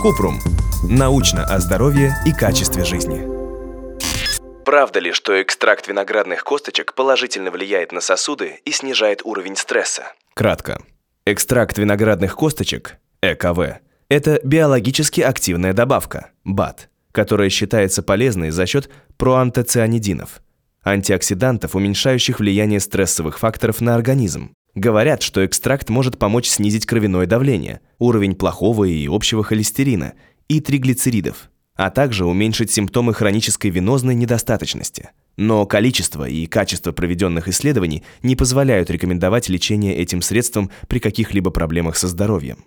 Купрум. Научно о здоровье и качестве жизни. Правда ли, что экстракт виноградных косточек положительно влияет на сосуды и снижает уровень стресса? Кратко. Экстракт виноградных косточек, ЭКВ, это биологически активная добавка, БАД, которая считается полезной за счет проантоцианидинов, антиоксидантов, уменьшающих влияние стрессовых факторов на организм. Говорят, что экстракт может помочь снизить кровяное давление, уровень плохого и общего холестерина и триглицеридов, а также уменьшить симптомы хронической венозной недостаточности. Но количество и качество проведенных исследований не позволяют рекомендовать лечение этим средством при каких-либо проблемах со здоровьем.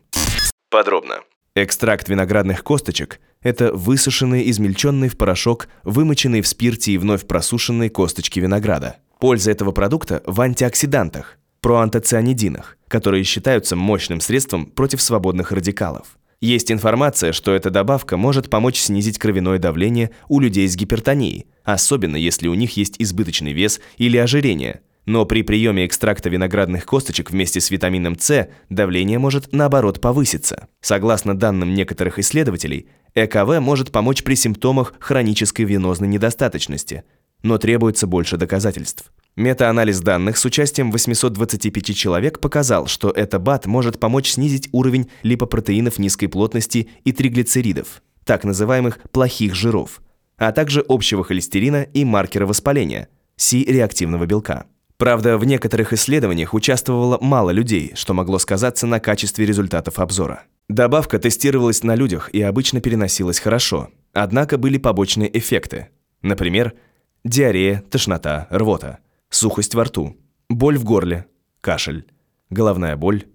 Подробно. Экстракт виноградных косточек – это высушенные, измельченные в порошок, вымоченные в спирте и вновь просушенные косточки винограда. Польза этого продукта в антиоксидантах, проантоцианидинах, которые считаются мощным средством против свободных радикалов. Есть информация, что эта добавка может помочь снизить кровяное давление у людей с гипертонией, особенно если у них есть избыточный вес или ожирение – но при приеме экстракта виноградных косточек вместе с витамином С давление может, наоборот, повыситься. Согласно данным некоторых исследователей, ЭКВ может помочь при симптомах хронической венозной недостаточности, но требуется больше доказательств. Метаанализ данных с участием 825 человек показал, что эта БАТ может помочь снизить уровень липопротеинов низкой плотности и триглицеридов, так называемых плохих жиров, а также общего холестерина и маркера воспаления, Си-реактивного белка. Правда, в некоторых исследованиях участвовало мало людей, что могло сказаться на качестве результатов обзора. Добавка тестировалась на людях и обычно переносилась хорошо, однако были побочные эффекты. Например, диарея, тошнота, рвота, сухость во рту, боль в горле, кашель, головная боль,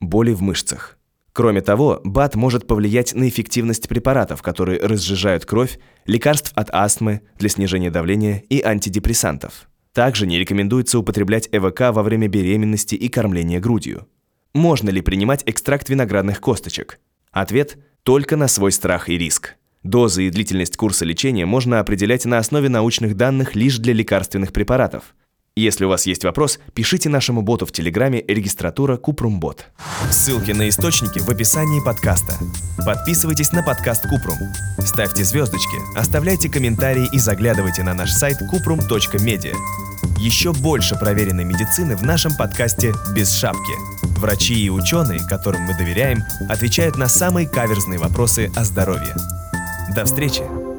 боли в мышцах. Кроме того, БАД может повлиять на эффективность препаратов, которые разжижают кровь, лекарств от астмы для снижения давления и антидепрессантов. Также не рекомендуется употреблять ЭВК во время беременности и кормления грудью. Можно ли принимать экстракт виноградных косточек? Ответ – только на свой страх и риск. Дозы и длительность курса лечения можно определять на основе научных данных лишь для лекарственных препаратов. Если у вас есть вопрос, пишите нашему боту в Телеграме регистратура Купрумбот. Ссылки на источники в описании подкаста. Подписывайтесь на подкаст Купрум. Ставьте звездочки, оставляйте комментарии и заглядывайте на наш сайт kuprum.media. Еще больше проверенной медицины в нашем подкасте «Без шапки». Врачи и ученые, которым мы доверяем, отвечают на самые каверзные вопросы о здоровье. До встречи!